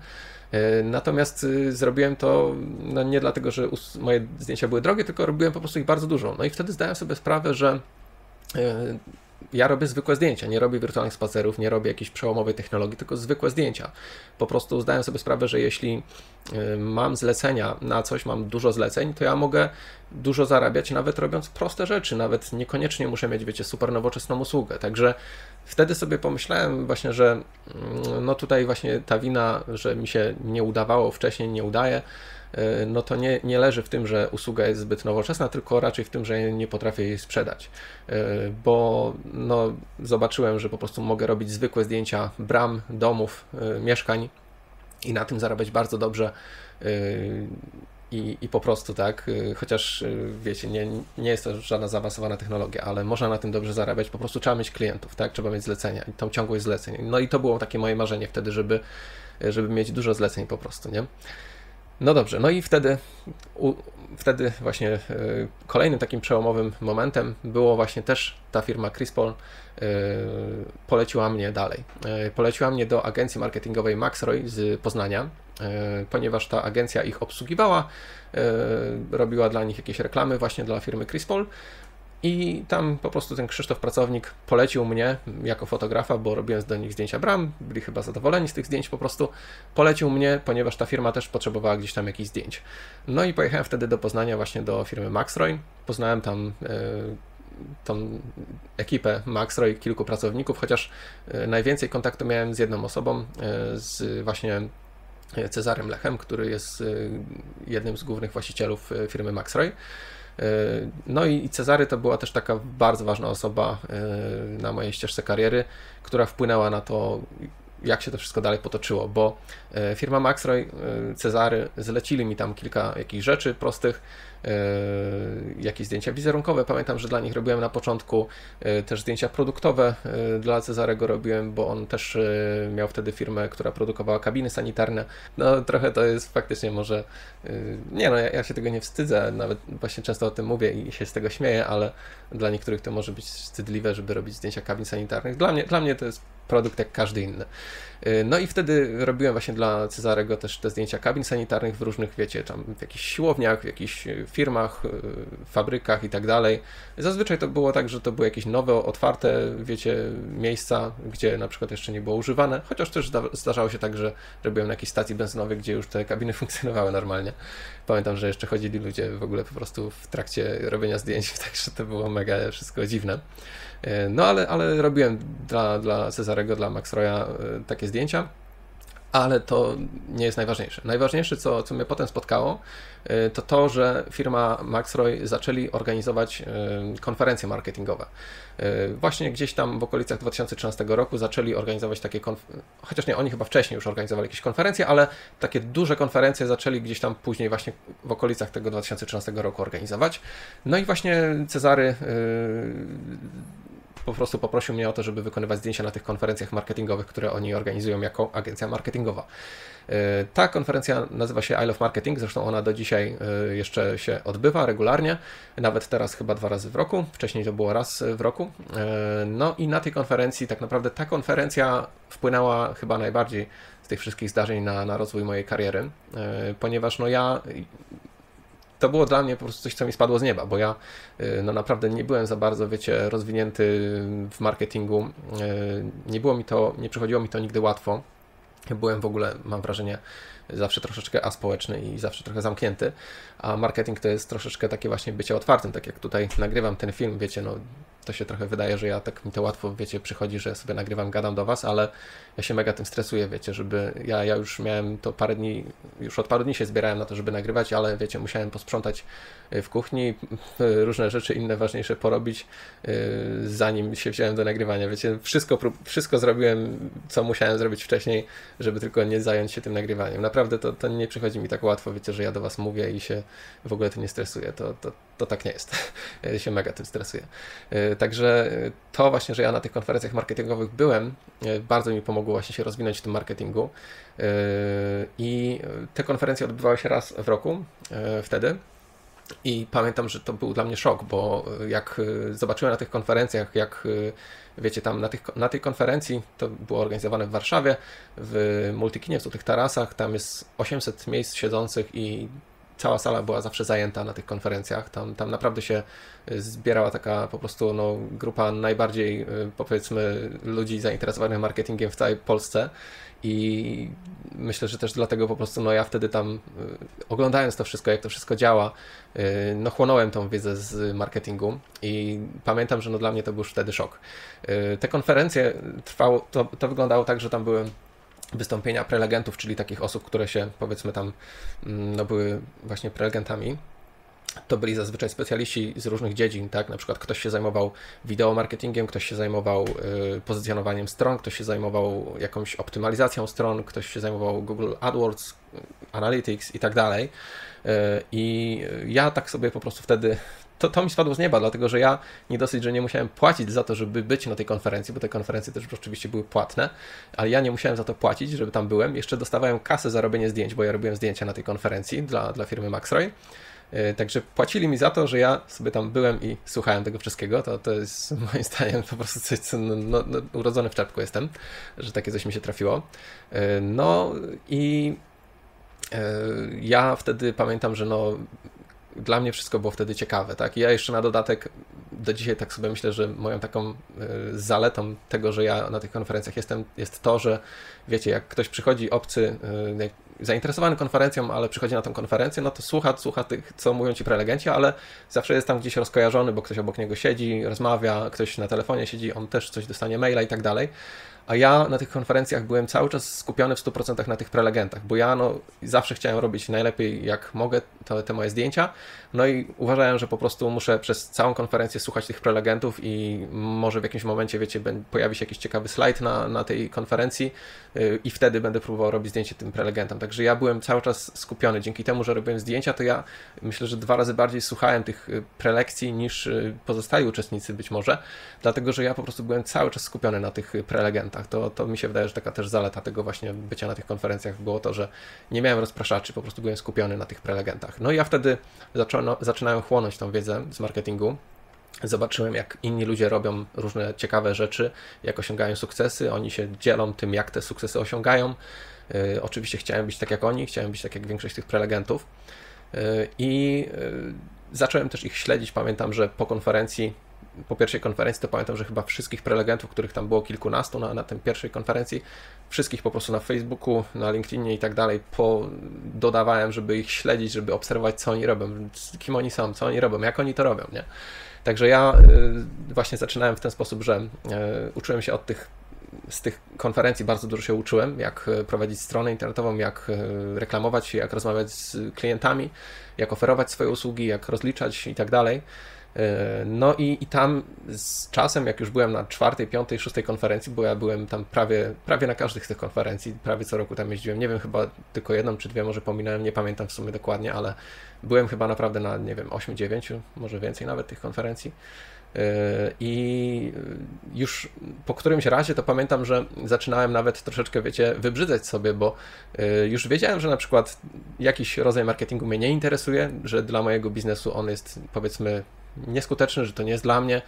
E, natomiast y, zrobiłem to no nie dlatego, że moje zdjęcia były drogie, tylko robiłem po prostu ich bardzo dużo. No i wtedy zdałem sobie sprawę, że e, ja robię zwykłe zdjęcia, nie robię wirtualnych spacerów, nie robię jakiejś przełomowej technologii, tylko zwykłe zdjęcia. Po prostu zdałem sobie sprawę, że jeśli y, mam zlecenia na coś, mam dużo zleceń, to ja mogę dużo zarabiać, nawet robiąc proste rzeczy, nawet niekoniecznie muszę mieć, wiecie, super nowoczesną usługę. Także wtedy sobie pomyślałem właśnie, że mm, no tutaj właśnie ta wina, że mi się nie udawało wcześniej, nie udaje, no to nie, nie leży w tym, że usługa jest zbyt nowoczesna, tylko raczej w tym, że nie potrafię jej sprzedać. E, bo no, zobaczyłem, że po prostu mogę robić zwykłe zdjęcia bram, domów, e, mieszkań i na tym zarabiać bardzo dobrze. I, I po prostu tak, chociaż wiecie, nie, nie jest to żadna zaawansowana technologia, ale można na tym dobrze zarabiać, po prostu trzeba mieć klientów, tak, trzeba mieć zlecenia i tą ciągłość zleceń. No i to było takie moje marzenie wtedy, żeby, żeby mieć dużo zleceń po prostu, nie? No dobrze, no i wtedy, u, wtedy właśnie y, kolejnym takim przełomowym momentem było właśnie też ta firma Crispol y, poleciła mnie dalej. Y, poleciła mnie do agencji marketingowej Maxroy z Poznania, ponieważ ta agencja ich obsługiwała, robiła dla nich jakieś reklamy właśnie dla firmy Crispol, i tam po prostu ten Krzysztof pracownik polecił mnie jako fotografa, bo robiłem do nich zdjęcia bram, byli chyba zadowoleni z tych zdjęć po prostu. Polecił mnie, ponieważ ta firma też potrzebowała gdzieś tam jakichś zdjęć. No i pojechałem wtedy do Poznania właśnie do firmy Maxroy. Poznałem tam y, tą ekipę Maxroy, kilku pracowników, chociaż y, najwięcej kontaktu miałem z jedną osobą, y, z właśnie Cezarem Lechem, który jest jednym z głównych właścicielów firmy Maxroy. E, no i Cezary to była też taka bardzo ważna osoba e, na mojej ścieżce kariery, która wpłynęła na to, jak się to wszystko dalej potoczyło, bo e, firma Maxroy, Cezary zlecili mi tam kilka jakichś rzeczy prostych, jakieś zdjęcia wizerunkowe. Pamiętam, że dla nich robiłem na początku też zdjęcia produktowe dla Cezarego robiłem, bo on też miał wtedy firmę, która produkowała kabiny sanitarne. No trochę to jest faktycznie może, nie no, ja, ja się tego nie wstydzę, nawet właśnie często o tym mówię i się z tego śmieję, ale dla niektórych to może być wstydliwe, żeby robić zdjęcia kabin sanitarnych. Dla mnie, dla mnie to jest produkt jak każdy inny. Y, no i wtedy robiłem właśnie dla Cezarego też te zdjęcia kabin sanitarnych w różnych, wiecie, tam w jakichś siłowniach, w jakichś y, firmach, y, fabrykach i tak dalej. Zazwyczaj to było tak, że to były jakieś nowe, otwarte, wiecie, miejsca, gdzie na przykład jeszcze nie było używane, chociaż też zdarzało się tak, że robiłem na jakiejś stacji benzynowej, gdzie już te kabiny funkcjonowały normalnie. Pamiętam, że jeszcze chodzili ludzie w ogóle po prostu w trakcie robienia zdjęć, także to było mega wszystko dziwne. No ale, ale robiłem dla, dla Cezarego, dla Max Roya takie zdjęcia, ale to nie jest najważniejsze. Najważniejsze, co, co mnie potem spotkało, y, to to, że firma Maxroy zaczęli organizować y, konferencje marketingowe. Y, właśnie gdzieś tam w okolicach 2013 roku zaczęli organizować takie, chociaż nie, oni chyba wcześniej już organizowali jakieś konferencje, ale takie duże konferencje zaczęli gdzieś tam później właśnie w okolicach tego 2013 roku organizować. No i właśnie Cezary po prostu poprosił mnie o to, żeby wykonywać zdjęcia na tych konferencjach marketingowych, które oni organizują jako agencja marketingowa. E, ta konferencja nazywa się I Love Marketing, zresztą ona do dzisiaj e, jeszcze się odbywa regularnie, nawet teraz chyba dwa razy w roku, wcześniej to było raz w roku. E, no i na tej konferencji, tak naprawdę ta konferencja wpłynęła chyba najbardziej z tych wszystkich zdarzeń na, na rozwój mojej kariery, ponieważ no ja to było dla mnie po prostu coś, co mi spadło z nieba, bo ja y, no naprawdę nie byłem za bardzo, wiecie, rozwinięty w marketingu. Y, nie było mi to, nie przychodziło mi to nigdy łatwo. Byłem w ogóle, mam wrażenie, zawsze troszeczkę aspołeczny i zawsze trochę zamknięty, a marketing to jest troszeczkę takie właśnie bycie otwartym, tak jak tutaj nagrywam ten film, wiecie, no to się trochę wydaje, że ja tak mi to łatwo, wiecie, przychodzi, że sobie nagrywam, gadam do Was, ale ja się mega tym stresuję, wiecie, żeby, ja, ja już miałem to parę dni, już od paru dni się zbierałem na to, żeby nagrywać, ale wiecie, musiałem posprzątać y, w kuchni, różne rzeczy inne ważniejsze porobić, y, zanim się wziąłem do nagrywania, wiecie, wszystko, wszystko zrobiłem, co musiałem zrobić wcześniej, żeby tylko nie zająć się tym nagrywaniem. Naprawdę to, to nie przychodzi mi tak łatwo, wiecie, że ja do Was mówię i się w ogóle tym nie stresuję, to, to, to tak nie jest. Ja się mega tym stresuję. Także to właśnie, że ja na tych konferencjach marketingowych byłem, bardzo mi pomogło właśnie się rozwinąć w tym marketingu. I te konferencje odbywały się raz w roku wtedy. I pamiętam, że to był dla mnie szok, bo jak zobaczyłem na tych konferencjach, jak wiecie, tam na, tych, na tej konferencji, to było organizowane w Warszawie, w Multikinie, w tych tarasach, tam jest 800 miejsc siedzących i cała sala była zawsze zajęta na tych konferencjach. Tam, tam naprawdę się y, zbierała taka po prostu no, grupa najbardziej, y, powiedzmy, ludzi zainteresowanych marketingiem w całej Polsce. I myślę, że też dlatego po prostu, no ja wtedy tam y, oglądając to wszystko, jak to wszystko działa, no chłonąłem tą wiedzę z marketingu i pamiętam, że no dla mnie to był już wtedy szok. Te konferencje trwało, to, to wyglądało tak, że tam były wystąpienia prelegentów, czyli takich osób, które się powiedzmy tam mm, no, były właśnie prelegentami. To byli zazwyczaj specjaliści z różnych dziedzin, tak? Na przykład ktoś się zajmował wideomarketingiem, ktoś się zajmował y, pozycjonowaniem stron, ktoś się zajmował jakąś optymalizacją stron, ktoś się zajmował Google AdWords, Analytics i tak dalej. Y, I ja tak sobie po prostu wtedy to, to mi spadło z nieba, dlatego że ja nie dosyć, że nie musiałem płacić za to, żeby być na tej konferencji, bo te konferencje też oczywiście były płatne, ale ja nie musiałem za to płacić, żeby tam byłem. Jeszcze dostawałem kasę za robienie zdjęć, bo ja robiłem zdjęcia na tej konferencji dla, dla firmy Maxroy. E, także płacili mi za to, że ja sobie tam byłem i słuchałem tego wszystkiego. To, to jest moim zdaniem po prostu coś, co no, no, no, urodzony w czepku jestem, że takie coś mi się trafiło. E, no i e, ja wtedy pamiętam, że no, dla mnie wszystko było wtedy ciekawe, tak? I ja jeszcze na dodatek do dzisiaj tak sobie myślę, że moją taką e, zaletą tego, że ja na tych konferencjach jestem, jest to, że wiecie, jak ktoś przychodzi obcy, e, zainteresowany konferencją, ale przychodzi na tę konferencję, no to słucha, słucha tych, co mówią ci prelegenci, ale zawsze jest tam gdzieś rozkojarzony, bo ktoś obok niego siedzi, rozmawia, ktoś na telefonie siedzi, on też coś dostanie maila i tak dalej a ja na tych konferencjach byłem cały czas skupiony w 100% na tych prelegentach, bo ja no, zawsze chciałem robić najlepiej jak mogę te, te moje zdjęcia, no i uważałem, że po prostu muszę przez całą konferencję słuchać tych prelegentów i może w jakimś momencie, wiecie, pojawi się jakiś ciekawy slajd na, na tej konferencji yy, i wtedy będę próbował robić zdjęcie tym prelegentom. Także ja byłem cały czas skupiony. Dzięki temu, że robiłem zdjęcia, to ja myślę, że dwa razy bardziej słuchałem tych y, prelekcji niż y, pozostali uczestnicy być może, dlatego że ja po prostu byłem cały czas skupiony na tych prelegentach. To, to mi się wydaje, że taka też zaleta tego właśnie bycia na tych konferencjach było to, że nie miałem rozpraszaczy, po prostu byłem skupiony na tych prelegentach. No i ja wtedy zaczęno, zaczynałem chłonąć tą wiedzę z marketingu Zobaczyłem, jak inni ludzie robią różne ciekawe rzeczy, jak osiągają sukcesy. Oni się dzielą tym, jak te sukcesy osiągają. Yy, oczywiście chciałem być tak jak oni, chciałem być tak jak większość tych prelegentów. Yy, I yy, zacząłem też ich śledzić. Pamiętam, że po konferencji, po pierwszej konferencji, to pamiętam, że chyba wszystkich prelegentów, których tam było kilkunastu na, na tej pierwszej konferencji, wszystkich po prostu na Facebooku, na LinkedInie i tak dalej, dodawałem, żeby ich śledzić, żeby obserwować, co oni robią, kim oni są, co oni robią, jak oni to robią, nie? Także ja y, właśnie zaczynałem w ten sposób, że y, uczyłem się od tych z tych konferencji bardzo dużo się uczyłem, jak y, prowadzić stronę internetową, jak reklamować, jak rozmawiać z klientami, jak oferować swoje usługi, jak rozliczać i tak dalej. No i, i tam z czasem, jak już byłem na czwartej, piątej, szóstej konferencji, bo ja byłem tam prawie, prawie na każdych z tych konferencji, prawie co roku tam jeździłem, nie wiem, chyba tylko jedną czy dwie może pominąłem, nie pamiętam w sumie dokładnie, ale byłem chyba naprawdę na, nie wiem, 8-9, może więcej nawet tych konferencji. I już po którymś razie to pamiętam, że zaczynałem nawet troszeczkę, wiecie, wybrzydzać sobie, bo już wiedziałem, że na przykład jakiś rodzaj marketingu mnie nie interesuje, że dla mojego biznesu on jest powiedzmy nieskuteczny, że to nie jest dla mnie.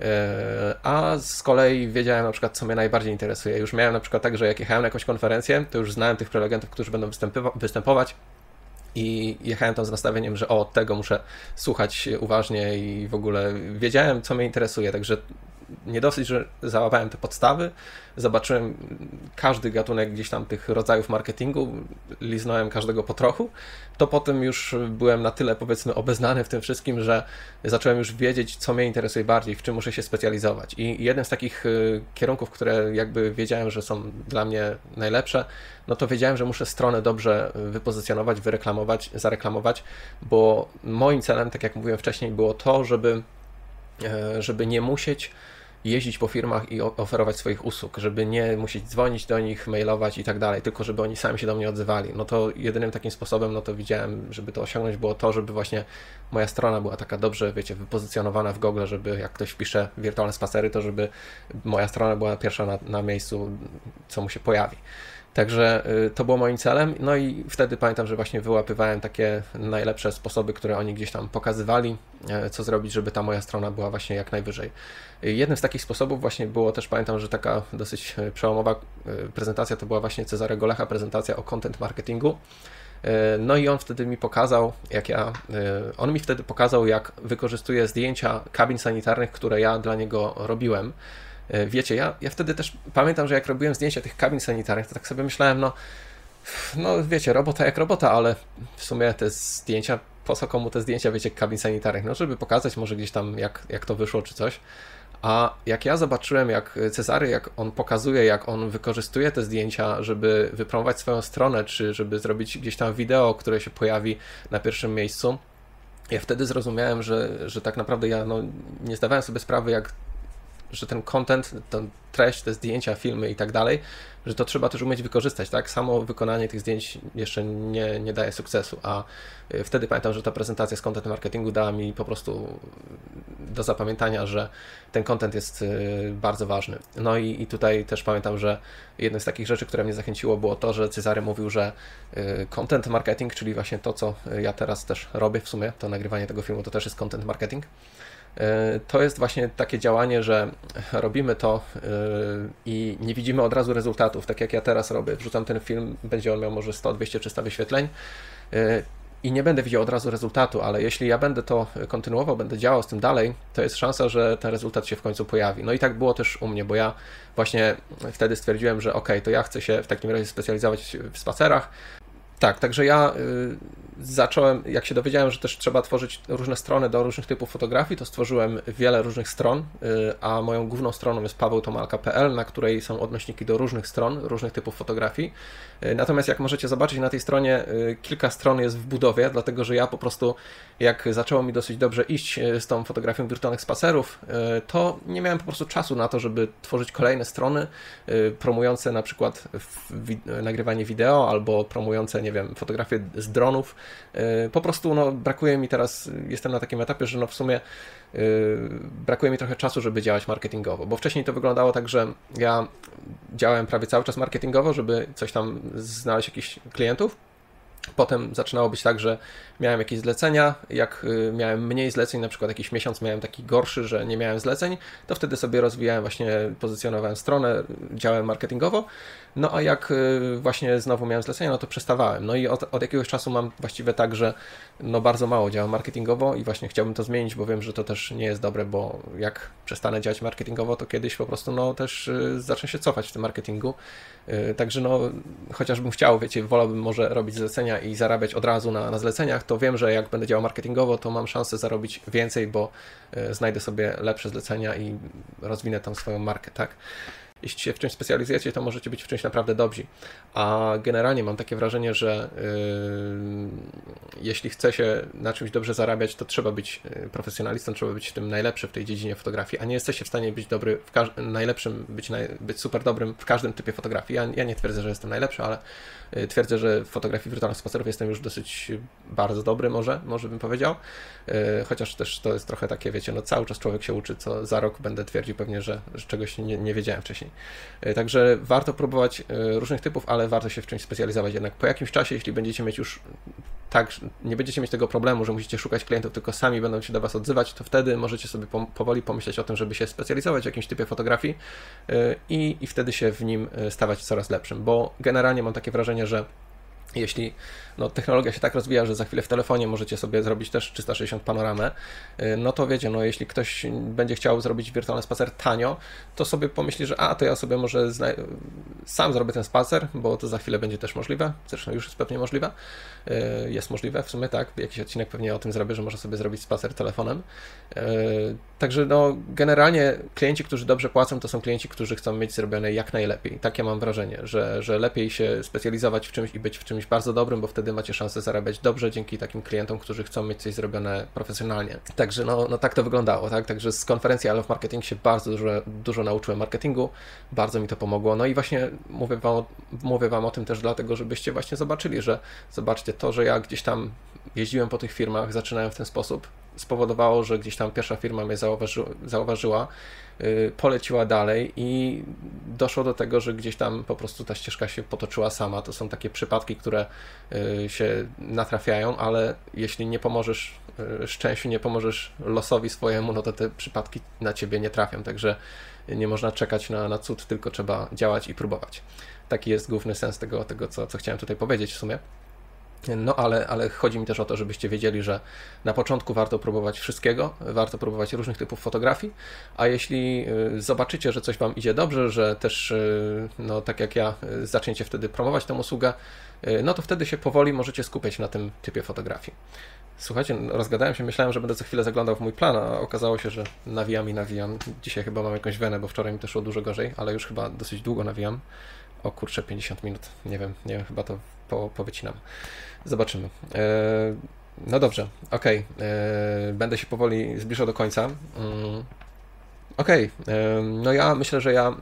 E, a z kolei wiedziałem na przykład, co mnie najbardziej interesuje. Już miałem na przykład tak, że jak jechałem na jakąś konferencję, to już znałem tych prelegentów, którzy będą występować i jechałem tam z nastawieniem, że o, tego muszę słuchać uważnie i w ogóle wiedziałem, co mnie interesuje, także nie dosyć, że załapałem te podstawy, zobaczyłem każdy gatunek gdzieś tam tych rodzajów marketingu, liznąłem każdego po trochu, to potem już byłem na tyle powiedzmy obeznany w tym wszystkim, że zacząłem już wiedzieć, co mnie interesuje bardziej, w czym muszę się specjalizować. I jeden z takich y, kierunków, które jakby wiedziałem, że są dla mnie najlepsze, no to wiedziałem, że muszę stronę dobrze wypozycjonować, wyreklamować, zareklamować, bo moim celem, tak jak mówiłem wcześniej, było to, żeby, e, żeby nie musieć jeździć po firmach i oferować swoich usług, żeby nie musieć dzwonić do nich, mailować i tak dalej, tylko żeby oni sami się do mnie odzywali. No to jedynym takim sposobem, no to widziałem, żeby to osiągnąć, było to, żeby właśnie moja strona była taka dobrze, wiecie, wypozycjonowana w Google, żeby jak ktoś wpisze wirtualne spacery, to żeby moja strona była pierwsza na, na miejscu, co mu się pojawi. Także y, to było moim celem. No i wtedy pamiętam, że właśnie wyłapywałem takie najlepsze sposoby, które oni gdzieś tam pokazywali, e, co zrobić, żeby ta moja strona była właśnie jak najwyżej. Jednym z takich sposobów właśnie było też, pamiętam, że taka dosyć e, przełomowa e, prezentacja to była właśnie Cezarego Lecha prezentacja o content marketingu. No i on wtedy mi pokazał, jak ja, on mi wtedy pokazał, jak wykorzystuję zdjęcia kabin sanitarnych, które ja dla niego robiłem. E, wiecie, ja, ja wtedy też pamiętam, że jak robiłem zdjęcia tych kabin sanitarnych, to tak sobie myślałem, no, no wiecie, robota jak robota, ale w sumie te zdjęcia, po co komu te zdjęcia, wiecie, kabin sanitarnych? No, żeby pokazać może gdzieś tam, jak, jak to wyszło, czy coś. A jak ja zobaczyłem, jak Cezary, jak on pokazuje, jak on wykorzystuje te zdjęcia, żeby wypromować swoją stronę, czy żeby zrobić gdzieś tam wideo, które się pojawi na pierwszym miejscu, ja wtedy zrozumiałem, że, że tak naprawdę ja no, nie zdawałem sobie sprawy, jak że ten content, ten treść, te zdjęcia, filmy i tak dalej, że to trzeba też umieć wykorzystać, tak? Samo wykonanie tych zdjęć jeszcze nie, nie daje sukcesu, a y, wtedy pamiętam, że ta prezentacja z content marketingu dała mi po prostu do zapamiętania, że ten content jest y, bardzo ważny. No i, i tutaj też pamiętam, że jedną z takich rzeczy, które mnie zachęciło, było to, że Cezary mówił, że y, content marketing, czyli właśnie to, co ja teraz też robię w sumie, to nagrywanie tego filmu, to też jest content marketing. E, to jest właśnie takie działanie, że robimy to e, i nie widzimy od razu rezultatów, tak jak ja teraz robię. Wrzucam ten film, będzie on miał może 100, 200, 300 wyświetleń e, i nie będę widział od razu rezultatu, ale jeśli ja będę to kontynuował, będę działał z tym dalej, to jest szansa, że ten rezultat się w końcu pojawi. No i tak było też u mnie, bo ja właśnie wtedy stwierdziłem, że ok, to ja chcę się w takim razie specjalizować w spacerach, tak, także ja zacząłem, jak się dowiedziałem, że też trzeba tworzyć różne strony do różnych typów fotografii, to stworzyłem wiele różnych stron, y, a moją główną stroną jest pawełtomalka.pl, na której są odnośniki do różnych stron, różnych typów fotografii. Y, natomiast jak możecie zobaczyć na tej stronie, y, kilka stron jest w budowie, dlatego że ja po prostu, jak zaczęło mi dosyć dobrze iść z tą fotografią wirtualnych spacerów, to nie miałem po prostu czasu na to, żeby tworzyć kolejne strony promujące na przykład nagrywanie wideo albo promujące, nie wiem, fotografie z dronów. Y, po prostu no, brakuje mi teraz, jestem na takim etapie, że no w sumie y, brakuje mi trochę czasu, żeby działać marketingowo, bo wcześniej to wyglądało tak, że ja działałem prawie cały czas marketingowo, żeby coś tam znaleźć jakichś klientów, Potem zaczynało być tak, że miałem jakieś zlecenia. Jak y, miałem mniej zleceń, na przykład jakiś miesiąc miałem taki gorszy, że nie miałem zleceń, to wtedy sobie rozwijałem, właśnie pozycjonowałem stronę, działałem marketingowo. No a jak y, właśnie znowu miałem zlecenia, no to przestawałem. No i od, od jakiegoś czasu mam właściwie tak, że no bardzo mało działam marketingowo i właśnie chciałbym to zmienić, bo wiem, że to też nie jest dobre, bo jak przestanę działać marketingowo, to kiedyś po prostu no też y, zacznę się cofać w tym marketingu. Także no, chociażbym chciał, wiecie, wolałbym może robić zlecenia i zarabiać od razu na, na zleceniach, to wiem, że jak będę działał marketingowo, to mam szansę zarobić więcej, bo znajdę sobie lepsze zlecenia i rozwinę tam swoją markę, tak? Jeśli się w czymś specjalizujecie, to możecie być w czymś naprawdę dobrzy. A generalnie mam takie wrażenie, że yy, jeśli chce się na czymś dobrze zarabiać, to trzeba być yy, profesjonalistą, trzeba być tym najlepszy w tej dziedzinie fotografii, a nie jesteście w stanie być dobry, w najlepszym, być, naj być super dobrym w każdym typie fotografii. Ja, ja nie twierdzę, że jestem najlepszy, ale yy, twierdzę, że w fotografii wirtualnych spacerów jestem już dosyć bardzo dobry, może, może bym powiedział. Yy, chociaż też to jest trochę takie, wiecie, no cały czas człowiek się uczy, co za rok będę twierdził pewnie, że, że czegoś nie, nie wiedziałem wcześniej. E, także warto próbować e, różnych typów, ale warto się w czymś specjalizować. Jednak po jakimś czasie, jeśli będziecie mieć już tak, nie będziecie mieć tego problemu, że musicie szukać klientów, tylko sami będą się do Was odzywać, to wtedy możecie sobie powoli pomyśleć o tym, żeby się specjalizować w jakimś typie fotografii e, i, i wtedy się w nim stawać coraz lepszym. Bo generalnie mam takie wrażenie, że jeśli no, technologia się tak rozwija, że za chwilę w telefonie możecie sobie zrobić też 360 panoramę, y, no to wiecie, no, jeśli ktoś będzie chciał zrobić wirtualny spacer tanio, to sobie pomyśli, że a, to ja sobie może sam zrobię ten spacer, bo to za chwilę będzie też możliwe, zresztą już jest pewnie możliwe, y, jest możliwe w sumie, tak, jakiś odcinek pewnie o tym zrobię, że można sobie zrobić spacer telefonem. Y, także no, generalnie klienci, którzy dobrze płacą, to są klienci, którzy chcą mieć zrobione jak najlepiej. Takie mam wrażenie, że, że lepiej się specjalizować w czymś i być w czymś bardzo dobrym, bo wtedy macie szansę zarabiać dobrze dzięki takim klientom, którzy chcą mieć coś zrobione profesjonalnie. Także no, no tak to wyglądało, tak? Także z konferencji I Love Marketing się bardzo dużo, dużo nauczyłem marketingu, bardzo mi to pomogło. No i właśnie mówię wam, mówię wam o tym też dlatego, żebyście właśnie zobaczyli, że zobaczcie to, że ja gdzieś tam jeździłem po tych firmach, zaczynałem w ten sposób, spowodowało, że gdzieś tam pierwsza firma mnie zauważy, zauważyła, yy, poleciła dalej i doszło do tego, że gdzieś tam po prostu ta ścieżka się potoczyła sama. To są takie przypadki, które yy, się natrafiają, ale jeśli nie pomożesz yy, szczęściu, nie pomożesz losowi swojemu, no to te przypadki na ciebie nie trafią. Także nie można czekać na, na cud, tylko trzeba działać i próbować. Taki jest główny sens tego, tego co, co chciałem tutaj powiedzieć w sumie. No ale, ale chodzi mi też o to, żebyście wiedzieli, że na początku warto próbować wszystkiego, warto próbować różnych typów fotografii, a jeśli y, zobaczycie, że coś Wam idzie dobrze, że też, y, no tak jak ja, y, zaczniecie wtedy promować tę usługę, no to wtedy się powoli możecie skupiać na tym typie fotografii. Słuchajcie, rozgadałem się, myślałem, że będę co chwilę zaglądał w mój plan, a okazało się, że nawijam i nawijam. Dzisiaj chyba mam jakąś wenę, bo wczoraj mi to szło dużo gorzej, ale już chyba dosyć długo nawijam. O kurczę, 50 minut. Nie wiem, nie wiem, chyba to po, powycinam. Zobaczymy. E, no dobrze, ok. E, będę się powoli zbliżał do końca. Mm, ok, e, no ja myślę, że ja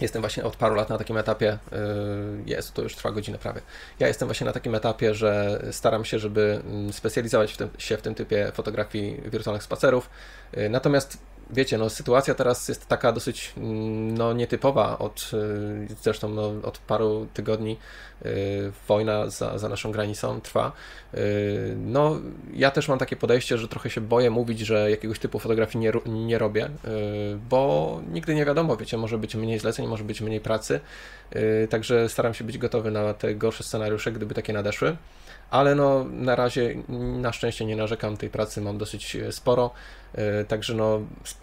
Jestem właśnie od paru lat na takim etapie, jest, to już trwa godzinę prawie. Ja jestem właśnie na takim etapie, że staram się, żeby mm, specjalizować w tym, się w tym typie fotografii wirtualnych spacerów. Natomiast wiecie, no, sytuacja teraz jest taka dosyć mm, no, nietypowa. Od, y, zresztą no, od paru tygodni y, wojna za, za naszą granicą trwa. Y, no, ja też mam takie podejście, że trochę się boję mówić, że jakiegoś typu fotografii nie, nie robię, bo nigdy nie wiadomo, wiecie, może być mniej zleceń, może być mniej pracy. Także staram się być gotowy na te gorsze scenariusze, gdyby takie nadeszły ale no na razie na szczęście nie narzekam, tej pracy mam dosyć sporo. E, także no,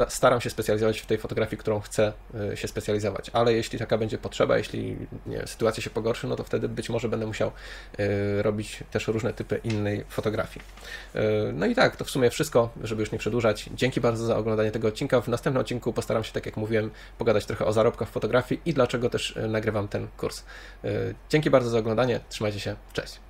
staram się specjalizować w tej fotografii, którą chcę e, się specjalizować, ale jeśli taka będzie potrzeba, jeśli nie, sytuacja się pogorszy, no to wtedy być może będę musiał e, robić też różne typy innej fotografii. No i tak, to w sumie wszystko, żeby już nie przedłużać. Dzięki bardzo za oglądanie tego odcinka. W następnym odcinku postaram się, tak jak mówiłem, pogadać trochę o zarobkach fotografii i dlaczego też nagrywam ten kurs. Dzięki bardzo za oglądanie, trzymajcie się, cześć.